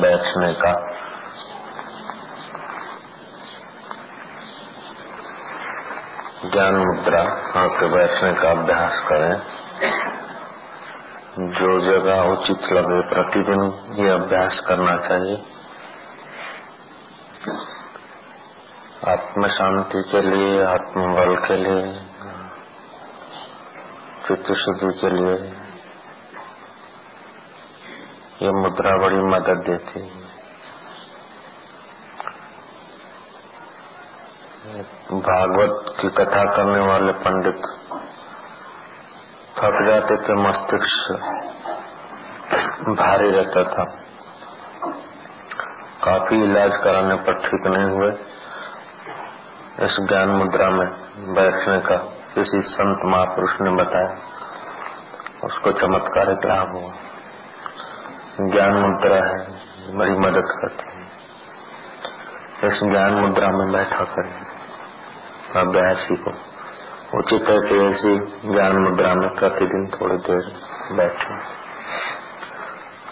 बैठने का। अभ्यास करें। जो जगह उचित लगे प्रतिदिन ये अभ्यास करना चाहिए। आत्म शांति के लिए, आत्मबल के लिए चित्त शुद्धि के लिए ये मुद्रा बड़ी मदद देती है। भागवत की कथा करने वाले पंडित थक जाते थे, मस्तिष्क भारी रहता था। काफ़ी इलाज कराने पर ठीक नहीं हुए। इस ज्ञान मुद्रा में बैठने का किसी संत महापुरुष ने बताया। उसको चमत्कारिक लाभ हुआ। ज्ञान मुद्रा है, बड़ी मदद करती है। इस ज्ञान मुद्रा में बैठा करें अभ्यासी को उचित है कि ऐसी ज्ञान मुद्रा में प्रतिदिन थोड़ी देर बैठे।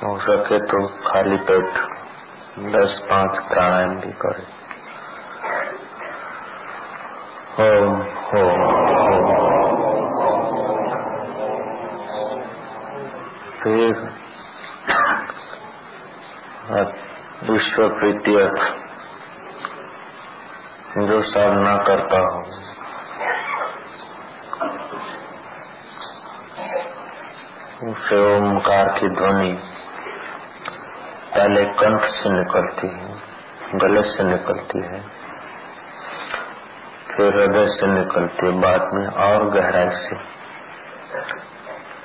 हो सके तो खाली पेट दस पाँच प्राणायाम भी करे। ओम हो फिर विश्व प्रीति जो साधना करता हो। से ओमकार की ध्वनि पहले कंठ से निकलती है, गले से निकलती है, फिर हृदय से निकलती है, बाद में और गहराई से।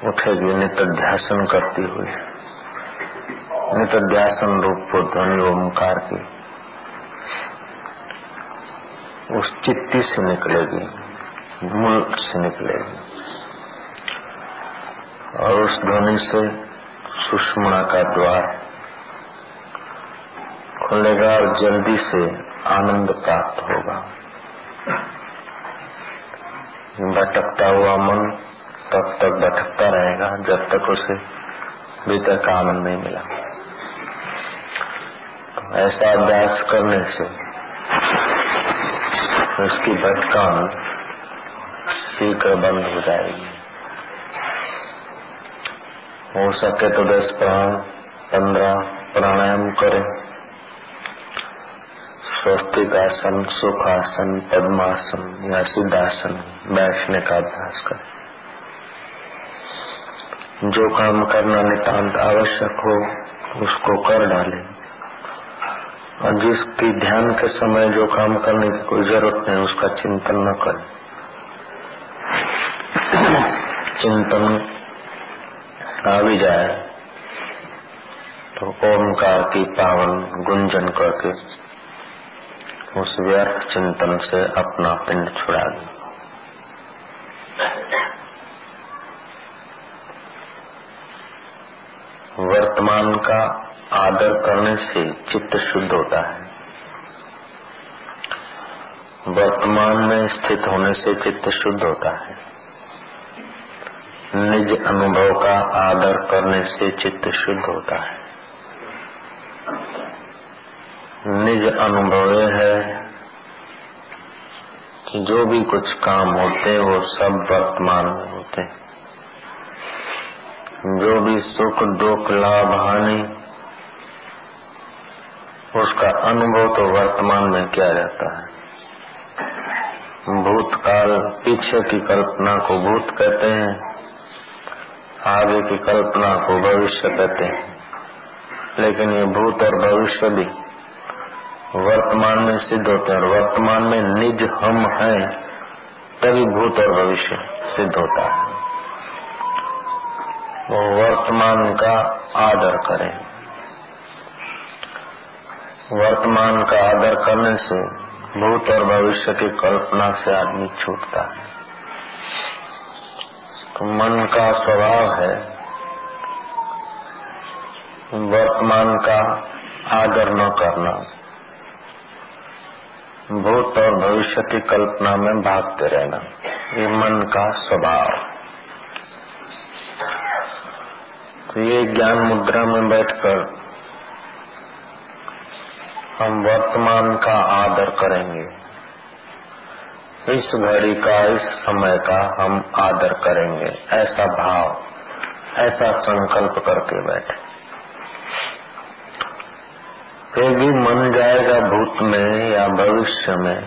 उठेगी नित्यासन करती हुई। नित्यासन रूप को ध्वनि ओमकार की। उस चित्ती से निकलेगी, मूल से निकलेगी। और उस ध्वनि से सुषमा का द्वार खुलेगा और जल्दी से आनंद प्राप्त होगा। भटकता हुआ मन तब तक भटकता रहेगा, जब तक उसे भीतर का आनंद नहीं मिला। तो ऐसा अभ्यास करने से उसकी भटकान शीघ्र बंद हो जाएगी। हो सके तो दस प्राण, पंद्रह प्राणायाम करें। स्वस्तिक आसन सुखासन, पद्मासन या सिद्धासन, बैठने का अभ्यास करें। जो काम करना नितांत आवश्यक हो, उसको कर डाले। और जिसकी ध्यान के समय जो काम करने की कोई ज़रूरत नहीं, उसका चिंतन न करे। चिंतन आ भी जाए तो ओमकार की पावन गुंजन करके उस व्यर्थ चिंतन से अपना पिंड छुड़ा दे वर्तमान का आदर करने से चित्त शुद्ध होता है। वर्तमान में स्थित होने से चित्त शुद्ध होता है। निज अनुभव का आदर करने से चित्त शुद्ध होता है। निज अनुभव है कि जो भी कुछ काम होते हैं, वो सब वर्तमान में होते जो भी सुख, दुख, लाभ, हानि, उसका अनुभव तो वर्तमान में किया जाता है। भूतकाल पीछे की कल्पना को भूत कहते हैं, आगे की कल्पना को भविष्य कहते हैं। लेकिन ये भूत और भविष्य भी वर्तमान में सिद्ध होते हैं और वर्तमान में निज हम है, तभी भूत और भविष्य सिद्ध होता है। वर्तमान का आदर करें। वर्तमान का आदर करने से भूत और भविष्य की कल्पना से आदमी छूटता है। तो मन का स्वभाव है, वर्तमान का आदर न करना। भूत और भविष्य की कल्पना में भागते रहना, ये मन का स्वभाव। तो ये ज्ञान मुद्रा में बैठकर हम वर्तमान का आदर करेंगे। इस घड़ी का, इस समय का हम आदर करेंगे। ऐसा भाव, ऐसा संकल्प करके बैठे। फिर भी मन जाएगा भूत में या भविष्य में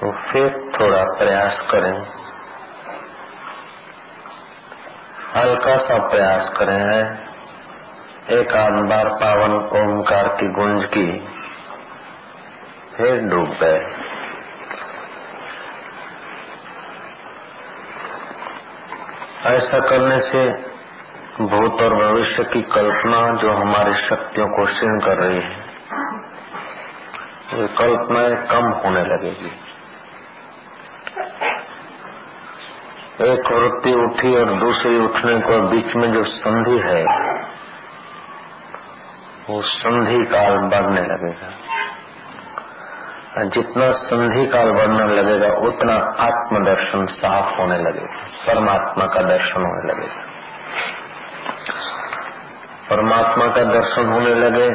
तो फिर थोड़ा प्रयास करें। हल्का सा प्रयास करें। है एक आध बार पावन ओंकार की गुंज की, फिर डूब गए। ऐसा करने से भूत और भविष्य की कल्पना जो हमारी शक्तियों को क्षीण कर रही है ये कल्पनाएँ कम होने लगेगी। एक वृत्ति उठी और दूसरी उठने को बीच में जो संधि है, वो संधि काल बढ़ने लगेगा। जितना संधि काल बढ़ने लगेगा, उतना आत्मदर्शन साफ़ होने लगेगा, परमात्मा का दर्शन होने लगेगा। परमात्मा का दर्शन होने लगे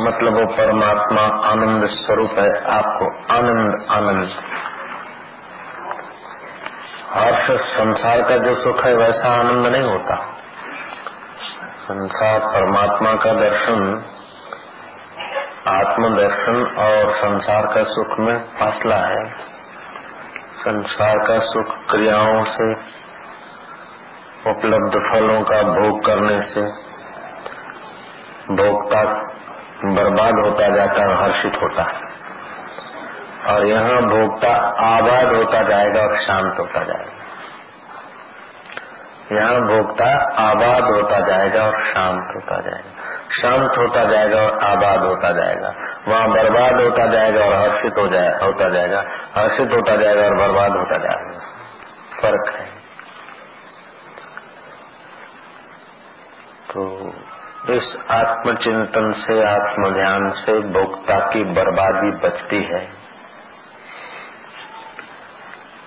मतलब वो परमात्मा आनंद स्वरूप है, आपको आनंद आनंद हर्ष संसार का जो सुख है, वैसा आनंद नहीं होता। संसार परमात्मा का दर्शन, आत्मदर्शन और संसार का सुख में फासला है। संसार का सुख क्रियाओं से, उपलब्ध फलों का भोग करने से भोगता बर्बाद होता जाता है हर्षित होता है। और यहाँ भोगता आबाद होता जाएगा और शांत होता जाएगा। यहाँ भोगता आबाद होता जाएगा और शांत होता जाएगा। शांत होता जाएगा और आबाद होता जाएगा। वहाँ बर्बाद होता जाएगा और हर्षित हो जाए, होता जाएगा। हर्षित होता जाएगा और बर्बाद होता जाएगा। फ़र्क है। तो इस आत्मचिंतन से आत्म ध्यान से भोक्ता की बर्बादी बचती है।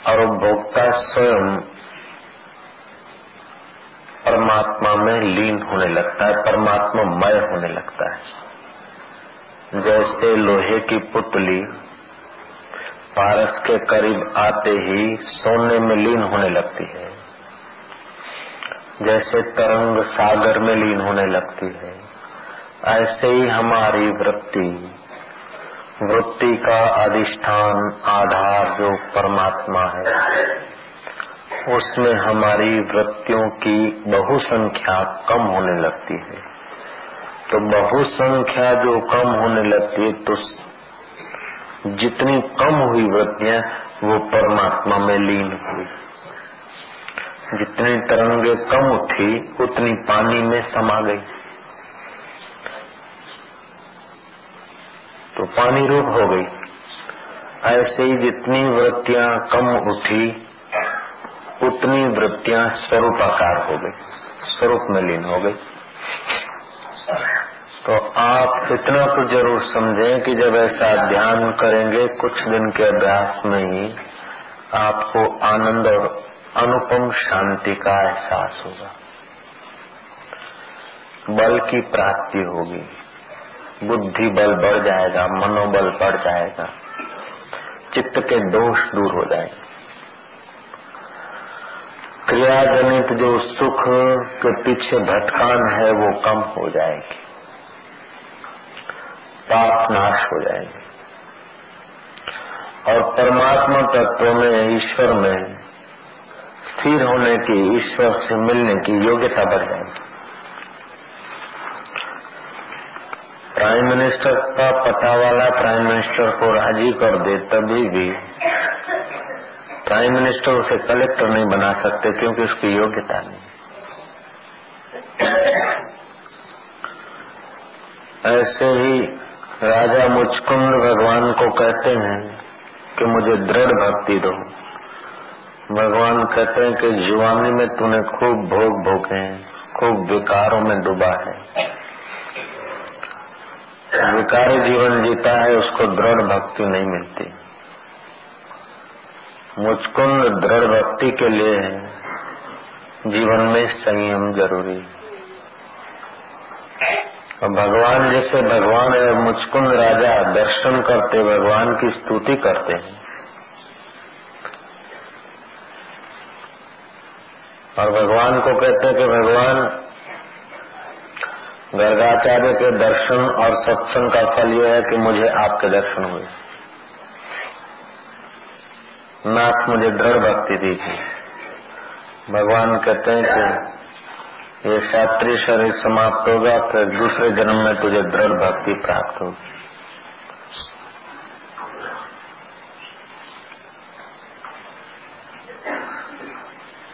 और उपभोक्ता स्वयं परमात्मा में लीन होने लगता है परमात्मा मय होने लगता है। जैसे लोहे की पुतली पारस के करीब आते ही सोने में लीन होने लगती है, जैसे तरंग सागर में लीन होने लगती है, ऐसे ही हमारी वृत्ति वृत्ति का अधिष्ठान, आधार जो परमात्मा है, उसमें हमारी वृत्तियों की बहुसंख्या कम होने लगती है। तो बहुसंख्या जो कम होने लगती है तो जितनी कम हुई वृत्तियाँ, वो परमात्मा में लीन हुई। जितनी तरंगे कम उठी, उतनी पानी में समा गई। तो पानी रूप हो गई। ऐसे ही जितनी वृत्तियाँ कम उठी, उतनी वृत्तियाँ स्वरूपाकार हो गई स्वरूप में लीन हो गई। तो आप इतना तो ज़रूर समझें कि जब ऐसा ध्यान करेंगे, कुछ दिन के अभ्यास में ही आपको आनंद और अनुपम शांति का एहसास होगा। बल की प्राप्ति होगी। बुद्धि बल बढ़ जाएगा, मनोबल बढ़ जाएगा, चित्त के दोष दूर हो जाएँगे। क्रिया जनित जो सुख के पीछे भटकान है, वो कम हो जाएगी। पाप नाश हो जाएगी। और परमात्मा तत्व में, ईश्वर में, स्थिर होने की, ईश्वर से मिलने की योग्यता बढ़ जाएगी। प्राइम मिनिस्टर का पता वाला प्राइम मिनिस्टर को राज़ी कर दे तभी भी प्राइम मिनिस्टर उसे कलेक्टर नहीं बना सकते क्योंकि उसकी योग्यता नहीं। ऐसे ही राजा मुचकुंद भगवान को कहते हैं कि मुझे दृढ़ भक्ति दो। भगवान कहते हैं कि जुआनी में तूने खूब भोग भोगे हैं, खूब विकारों में डूबा है। विकारी जीवन जीता है, उसको दृढ़ भक्ति नहीं मिलती। मुचकुंद दृढ़ भक्ति के लिए जीवन में संयम ज़रूरी और भगवान जैसे भगवान है मुचकुंद राजा दर्शन करते, भगवान की स्तुति करते हैं। और भगवान को कहते हैं कि भगवान गर्गाचार्य के दर्शन और सत्संग का फल यह है कि मुझे आपके दर्शन हुए। नाथ मुझे दृढ़ भक्ति दी थी भगवान कहते हैं कि ये शास्त्रीय शरीर समाप्त होगा, फिर दूसरे जन्म में तुझे दृढ़ भक्ति प्राप्त होगी।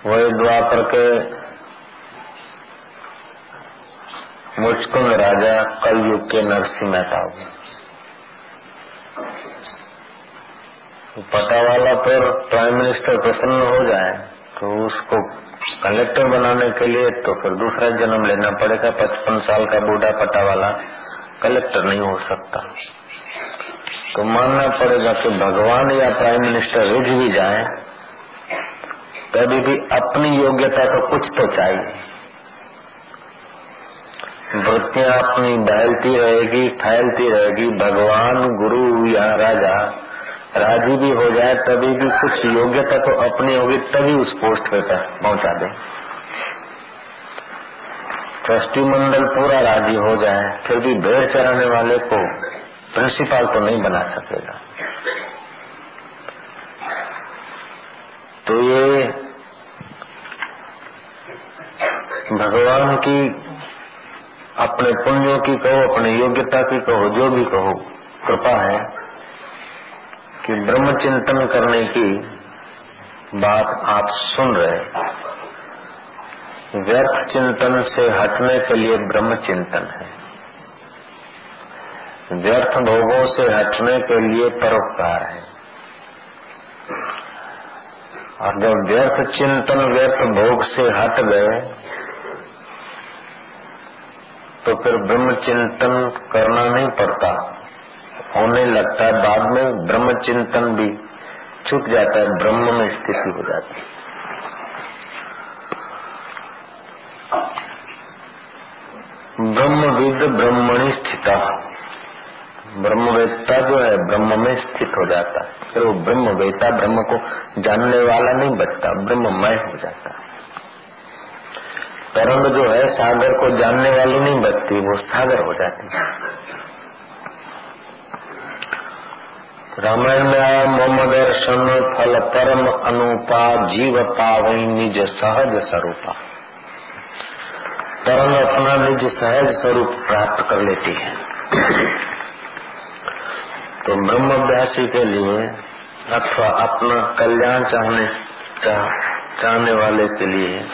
वही द्वापर के मुचकुंद राजा कलयुग के नरसिंह मेहता पटा वाला पर प्राइम मिनिस्टर प्रसन्न हो जाए तो उसको कलेक्टर बनाने के लिए तो फिर दूसरा जन्म लेना पड़ेगा। पचपन साल का बूढ़ा पटा वाला कलेक्टर नहीं हो सकता। तो मानना पड़ेगा कि भगवान या प्राइम मिनिस्टर रिझ भी जाए, तभी भी अपनी योग्यता तो कुछ तो चाहिए। वृत्तियाँ अपनी बहलती रहेगी, फैलती रहेगी। भगवान, गुरु, या राजा, राज़ी भी हो जाए, तभी भी कुछ योग्यता तो अपनी होगी, तभी उस पोस्ट पे पहुँचा दे। ट्रस्टी मंडल पूरा राज़ी हो जाए, फिर भी भेड़ चराने वाले को प्रिंसिपल तो नहीं बना सकेगा। तो ये भगवान की अपने पुण्यों की कहो, अपने योग्यता की कहो, जो भी कहो, कृपा है कि ब्रह्म चिंतन करने की बात आप सुन रहे व्यर्थ चिंतन से हटने के लिए ब्रह्म चिंतन है। व्यर्थ भोगों से हटने के लिए परोपकार है। और जब व्यर्थ चिंतन, व्यर्थ भोग से हट गए तो फिर ब्रह्म चिंतन करना नहीं पड़ता। होने लगता है बाद में ब्रह्म चिंतन भी छूट जाता है, ब्रह्म में स्थिति हो जाती है। ब्रह्मविद ब्रह्मणि स्थिता। ब्रह्मवेत्ता जो है, ब्रह्म में स्थित हो जाता है। फिर वो ब्रह्मवेत्ता ब्रह्म को जानने वाला नहीं बचता, ब्रह्ममय हो जाता है। तरंग जो है, सागर को जानने वाली नहीं बचती, वो सागर हो जाती है। रामायण में आया दर्शन फल परम अनुपा, जीव पावई निज सहज स्वरूपा। तरंग अपना निज सहज स्वरूप प्राप्त कर लेती है। तो ब्रह्म अभ्यासी के लिए, अथवा अपना कल्याण चाहने चाहने वाले के लिए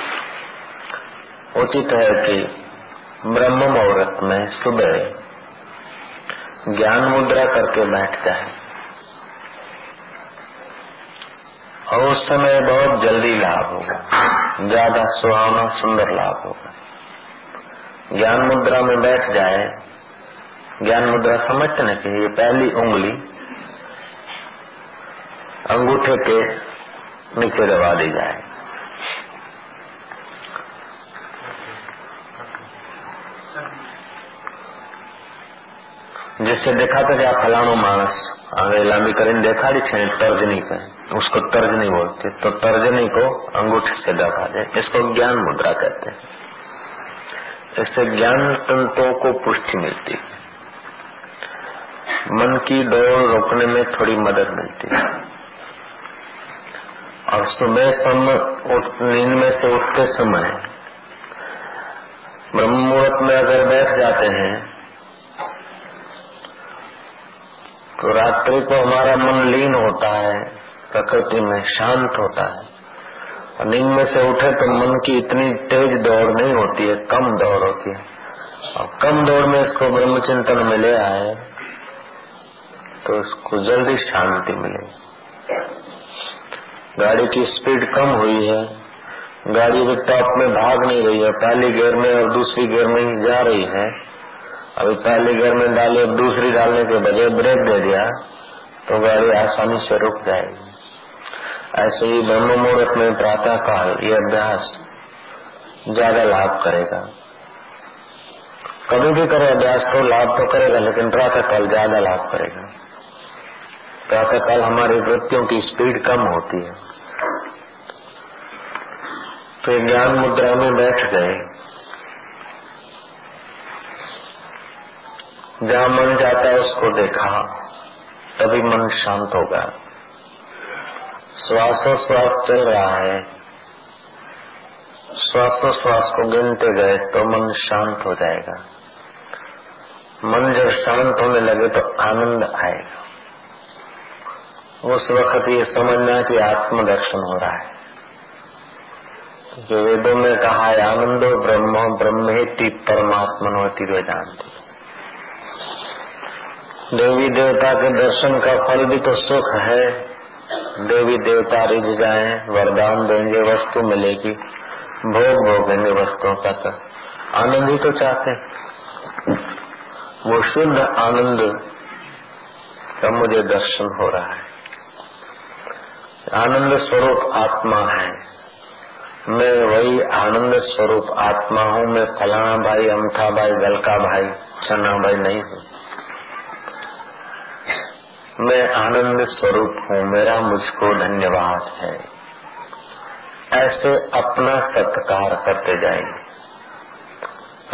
उचित है कि ब्रह्म मुहूर्त में सुबह ज्ञान मुद्रा करके बैठ जाए और उस समय बहुत जल्दी लाभ होगा। ज़्यादा सुहावना, सुंदर लाभ होगा। ज्ञान मुद्रा में बैठ जाए, ज्ञान मुद्रा समझने के लिए पहली उंगली अंगूठे के नीचे दबा दी जाए। जिससे देखा था कि આ ફલાણો માણસ अंग्रेला કરીને દેખાડી છે તર્જની કહે उसको तर्जनी बोलते तो तर्जनी को अंगूठे से दबा दे इसको ज्ञान मुद्रा कहते हैं इससे ज्ञान तंत्रों को पुष्टि मिलती मन की दौड़ रोकने में थोड़ी मदद मिलती है और सुबह समय नींद में से उठते समय ब्रह्म मुहूर्त में अगर बैठ जाते हैं तो रात्रि को हमारा मन लीन होता है, प्रकृति में शांत होता है। और नींद में से उठे तो मन की इतनी तेज दौड़ नहीं होती है, कम दौड़ होती है। और कम दौड़ में इसको ब्रह्म चिंतन में ले आए तो उसको जल्दी शांति मिलेगी गाड़ी की स्पीड कम हुई है, गाड़ी भी टॉप में भाग नहीं रही है, पहली गियर में और दूसरी गियर में ही जा रही है। अभी पहली गियर में डाली, अब दूसरी डालने के बजाय ब्रेक दे दिया तो गाड़ी आसानी से रुक जाएगी। ऐसे ही ब्रह्म मुहूर्त में प्रातः काल ये अभ्यास ज़्यादा लाभ करेगा। कभी भी करे अभ्यास तो लाभ तो करेगा, लेकिन प्रातः काल ज़्यादा लाभ करेगा। प्रातः काल हमारी वृत्तियों की स्पीड कम होती है। तो ज्ञान मुद्रा में बैठ गए। जहाँ मन जाता है उसको देखा, तभी मन शांत होगा श्वासोश्वास चल रहा है। श्वासोश्वास को गिनते गए तो मन शांत हो जाएगा। मन जब शांत होने लगे तो आनंद आएगा। उस वक्त ये समझना कि आत्मदर्शन हो रहा है। जो वेदों में कहा है, आनंदो ब्रह्मो, ब्रह्मेति परमात्मनोति वेदांति देवी देवता के दर्शन का फल भी तो सुख है। देवी देवता रिझ जाए, वरदान देंगे, वस्तु मिलेगी। भोग भोगेंगे वस्तुओं का तो। आनंद ही तो चाहते वो शुद्ध आनंद का मुझे दर्शन हो रहा है। आनंद स्वरूप आत्मा है। मैं वही आनंद स्वरूप आत्मा हूँ। मैं फलाना भाई, अमथा भाई, गलका भाई चना भाई नहीं हूँ। मैं आनंद स्वरूप हूँ, मेरा मुझको धन्यवाद है। ऐसे अपना सत्कार करते जाएँगे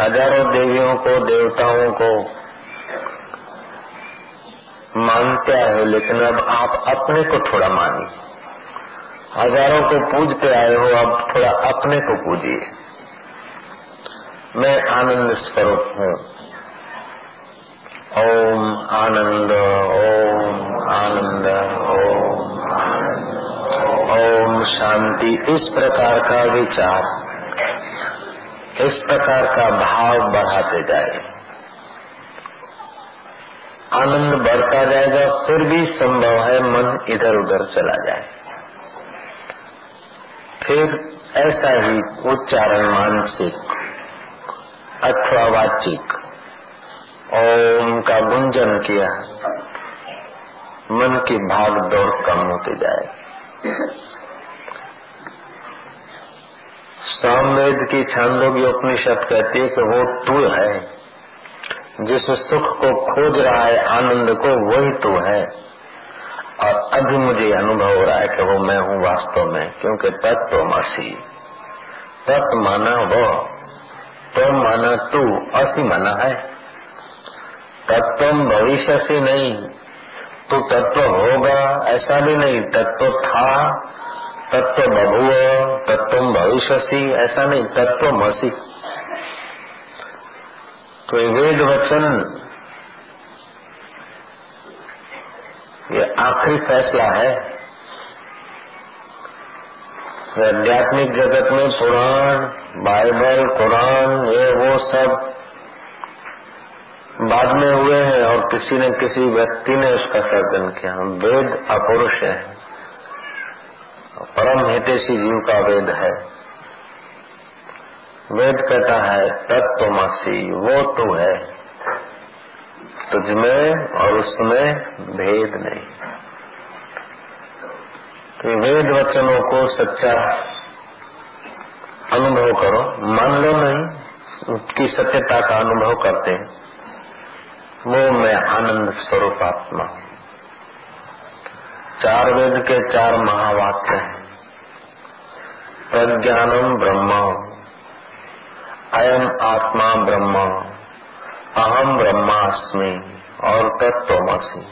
हज़ारों देवियों को, देवताओं को मानते आए हो, लेकिन अब आप अपने को थोड़ा मानिए। हज़ारों को पूजते आए हो, अब थोड़ा अपने को पूजिए। मैं आनंद स्वरूप हूँ। ओम आनंद, ओम आनंद। ओम शांति। इस प्रकार का विचार, इस प्रकार का भाव बढ़ाते जाए। आनंद बढ़ता जाएगा, फिर भी संभव है मन इधर उधर चला जाए। फिर ऐसा ही उच्चारण, मानसिक अथवा वाचिक, ओम का गुंजन किया। मन की भाग दौड़ कम होती जाए। सामवेद की छांदोगी उपनिषद कहती है कि वो तू है। जिस सुख को खोज रहा है, आनंद को, वही तू है। और अभी मुझे अनुभव हो रहा है कि वो मैं हूँ वास्तव में, क्योंकि तत्व मसी तत्व माना वो तो माना तू, असी माना है। तत्व भविष्य से नहीं तो तत्व होगा, ऐसा भी नहीं। तत्व था, तत्व बभुव, तत्व भविष्य ऐसा नहीं। तत्व मसी। तो वेद वचन, ये आखिरी फैसला है। आध्यात्मिक जगत में पुराण, बाइबल, कुरान, ये वो सब बाद में हुए हैं और किसी न किसी व्यक्ति ने उसका सर्जन किया। वेद अपुरुष है। परम हितेशी जीव का वेद है। वेद कहता है तत्वमसी वो तो है। तुझ में और उसमें भेद नहीं। तो वेद वचनों को सच्चा अनुभव करो। मान लो नहीं, उसकी सत्यता का अनुभव करते हैं। वो मैं आनंद स्वरूप आत्मा चार वेद के चार महावाक्य हैं। प्रज्ञानम ब्रह्म, अयम आत्मा ब्रह्म अहम ब्रह्मास्मि और तत्वमसी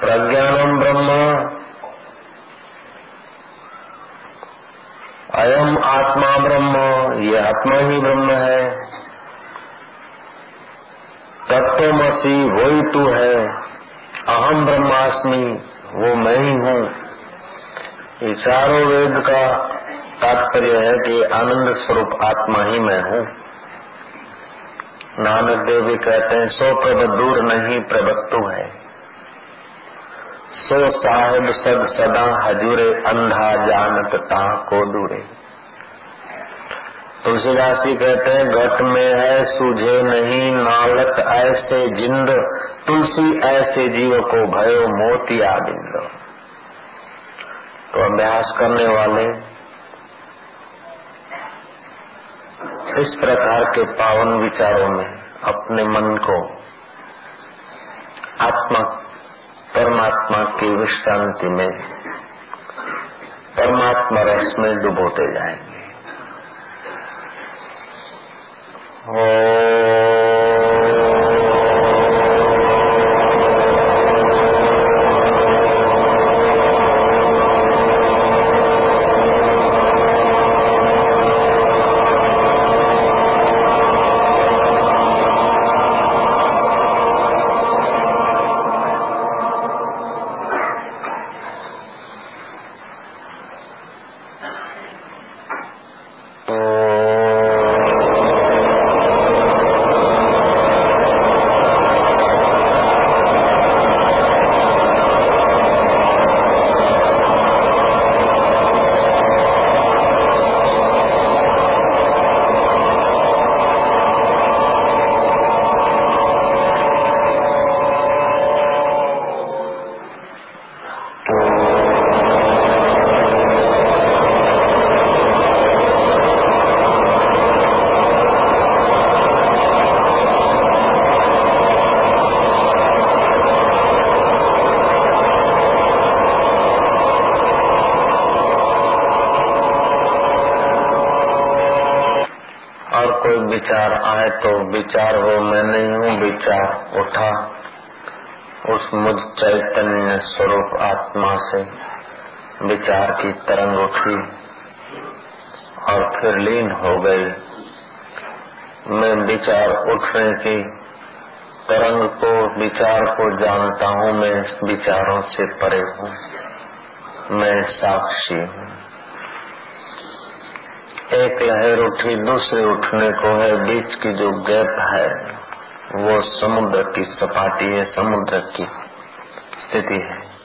प्रज्ञानम ब्रह्म, अयम आत्मा ब्रह्म, ये आत्मा ही ब्रह्म है। तत्वमसी वही तू है। अहम ब्रह्मास्मि, वो मैं ही हूँ। ये चारों वेद का तात्पर्य है कि आनंद स्वरूप आत्मा ही मैं हूँ। नानक देव भी कहते हैं, सो प्रभ दूर नहीं प्रभत्तु है। सो साहेब सद सदा हजूरे, अंधा जानत ता को दूरे। तुलसीदास जी कहते हैं घट में है, सूझे नहीं, नालक ऐसे जिंद, तुलसी ऐसे जीव को भयो मोतिया बिंद तो अभ्यास करने वाले इस प्रकार के पावन विचारों में अपने मन को आत्मा, परमात्मा की विश्रांति में, परमात्मा रस में डुबोते जाएँगे। hồ विचार आए तो विचार हो, मैं नहीं हूँ विचार। उठा। उस मुझ चैतन्य स्वरूप आत्मा से विचार की तरंग उठी और फिर लीन हो गई। मैं विचार उठने की तरंग को, विचार को जानता हूँ, मैं विचारों से परे हूँ। मैं साक्षी हूँ। लहर उठी, दूसरे उठने को है, बीच की जो गैप है, वो समुद्र की सपाटी है, समुद्र की स्थिति है।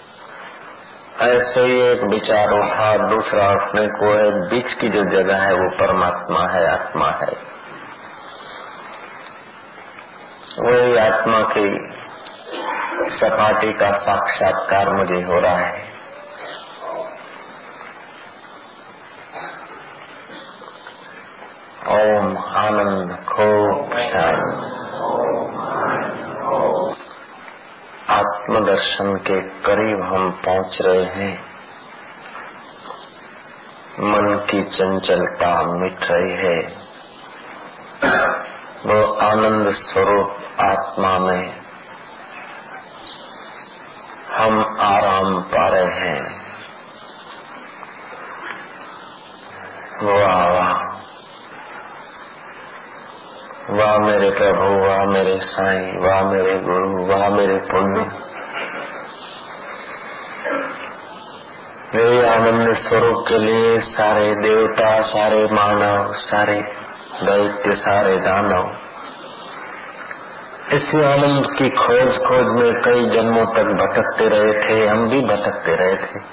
ऐसे ही एक विचार उठा, दूसरा उठने को है, बीच की जो जगह है, वो परमात्मा है, आत्मा है। वही आत्मा की सपाटी का साक्षात्कार मुझे हो रहा है। ओम आनंद खूब आत्मदर्शन के करीब हम पहुँच रहे हैं। मन की चंचलता मिट रही है। वो आनंद स्वरूप आत्मा में हम आराम पा रहे हैं। वाह वाह वाह मेरे प्रभु, वाह मेरे साईं, वाह मेरे गुरु, वाह मेरे पुण्य। मेरे आनंद स्वरूप के लिए सारे देवता, सारे मानव, सारे दैत्य, सारे दानव, इसी आनंद की खोज खोज में कई जन्मों तक भटकते रहे थे, हम भी भटकते रहे थे।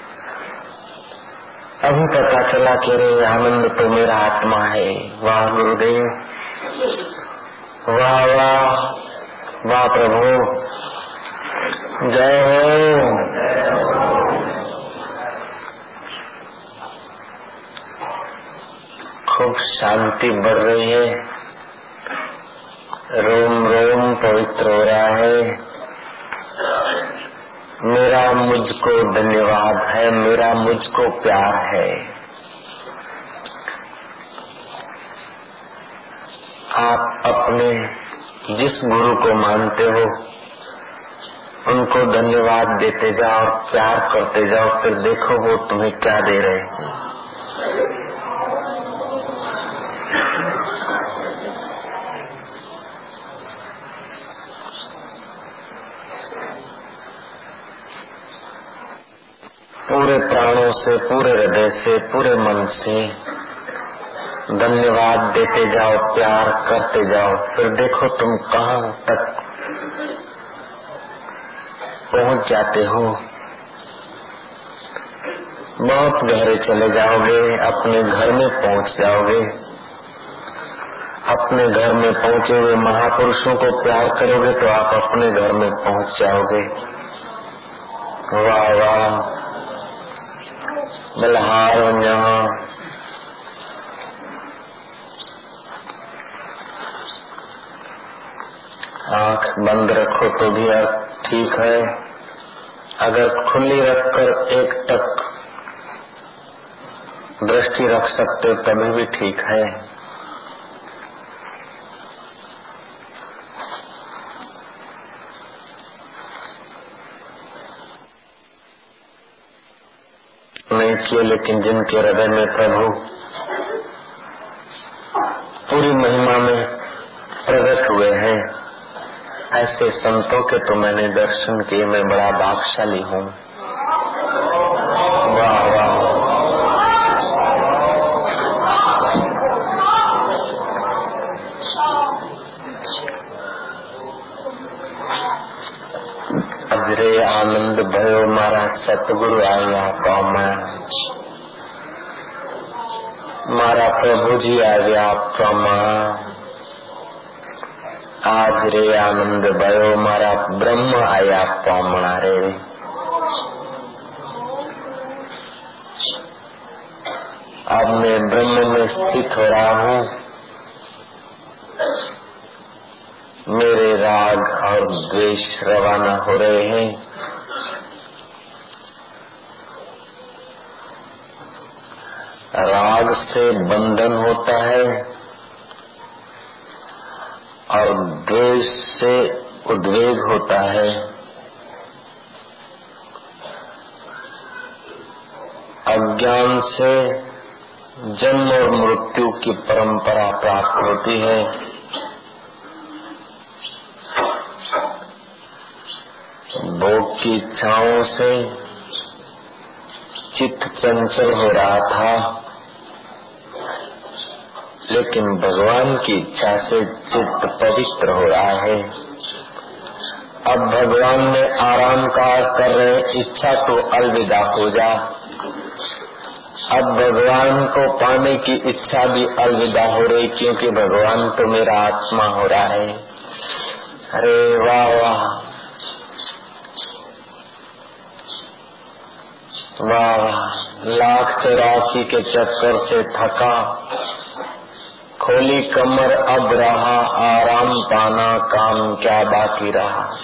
अभी पता चला कि रे आनंद तो मेरा आत्मा है, वाह गुरुदेव। वाह वाह वाह प्रभु। जय हो। खूब शांति बढ़ रही है। रोम रोम पवित्र हो रहा है। मेरा मुझको धन्यवाद है, मेरा मुझको प्यार है। आप अपने जिस गुरु को मानते हो, उनको धन्यवाद देते जाओ, प्यार करते जाओ, फिर देखो वो तुम्हें क्या दे रहे हैं। पूरे प्राणों से, पूरे हृदय से, पूरे मन से धन्यवाद देते जाओ, प्यार करते जाओ। फिर देखो तुम कहाँ तक पहुँच जाते हो। बहुत गहरे चले जाओगे, अपने घर में पहुँच जाओगे। अपने घर में पहुँचे हुए महापुरुषों को प्यार करोगे तो आप अपने घर में पहुँच जाओगे। वाह वाह। बलहार यहाँ। आँख बंद रखो तो भी ठीक है। अगर खुली रखकर एक टक दृष्टि रख सकते तभी भी ठीक है। नहीं किए, लेकिन जिनके हृदय में प्रभु पूरी महिमा में प्रकट हुए हैं ऐसे संतों के तो मैंने दर्शन किए मैं बड़ा भागशाली हूँ वाह वाह અજરે આનંદ ભયો મારા સતગુરુ આવ્યા પામા મારા પ્રભુજી આવ્યા પ્રમા આજ રે આનંદ ભયો મારા બ્રહ્મ આયા પામણા રે अब मैं ब्रह्म में स्थित हो रहा हूँ मेरे राग और द्वेष रवाना हो रहे हैं राग से बंधन होता है और द्वेष से उद्वेग होता है। अज्ञान से जन्म और मृत्यु की परंपरा प्राप्त होती है। भोग की इच्छाओं से चित्त चंचल हो रहा था। लेकिन भगवान की इच्छा से चित्त पवित्र हो रहा है। अब भगवान में आराम का कर रहे इच्छा तो अलविदा हो जा अब भगवान को पाने की इच्छा भी अलविदा हो रही, क्योंकि भगवान तो मेरा आत्मा हो रहा है। अरे वाह। वाह वाह। लाख चौरासी के चक्कर से थका। खोली कमर अब रहा, आराम पाना काम क्या बाकी रहा।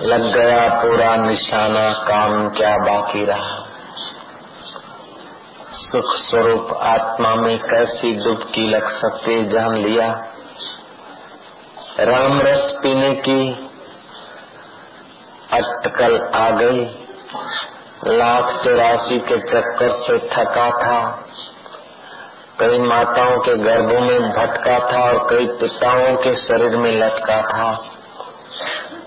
लग गया पूरा निशाना, काम क्या बाकी रहा। सुख स्वरूप आत्मा में कैसी डुबकी लग सकती जान लिया। राम रस पीने की अटकल आ गई। लाख चौरासी के चक्कर से थका था। कई माताओं के गर्भों में भटका था और कई पिताओं के शरीर में लटका था।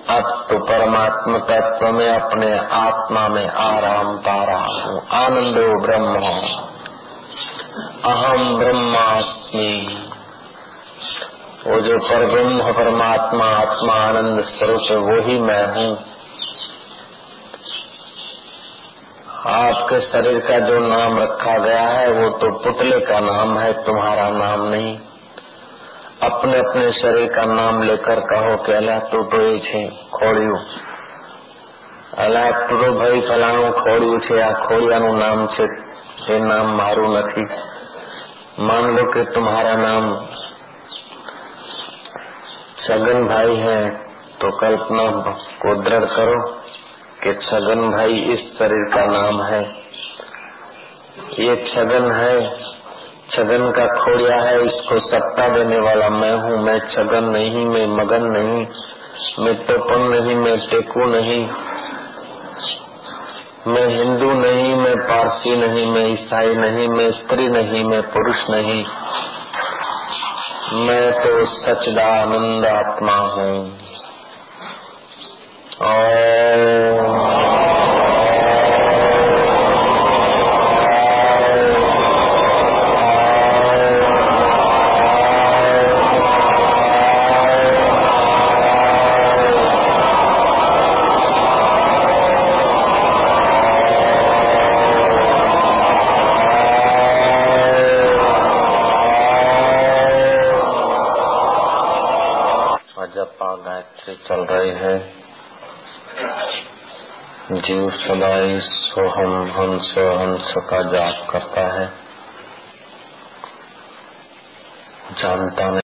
अब तो परमात्मा तत्व में अपने आत्मा में आराम पा रहा हूँ। आनंदो ब्रह्म। अहम ब्रह्मास्मि। वो जो परब्रह्म, परमात्मा आत्मा आनंद स्वरूप है वो ही मैं हूँ। आपके शरीर का जो नाम रखा गया है वो तो पुतले का नाम है तुम्हारा नाम नहीं अपने अपने शरीर का नाम लेकर कहो કે અલા તું તો એ છે ખોડિયું અલા તું તો ભાઈ ફલાણું ખોડિયું છે આ ખોડિયાનું નામ છે એ નામ મારું નથી मान लो कि तुम्हारा नाम छगन भाई है तो कल्पना को दृढ़ करो कि छगन भाई इस शरीर का नाम है। ये छगन है। छगन का खोड़िया है। इसको सत्ता देने वाला मैं हूँ। मैं छगन नहीं, मैं मगन नहीं, मैं टोपन नहीं, मैं टेकू नहीं, मैं हिंदू नहीं, मैं पारसी नहीं, मैं ईसाई नहीं, मैं स्त्री नहीं, मैं पुरुष नहीं। मैं तो सचदानंद आत्मा हूँ। और चल रही है जीव सदाई सोहम हंस हंस का जाप करता है। जानता नहीं।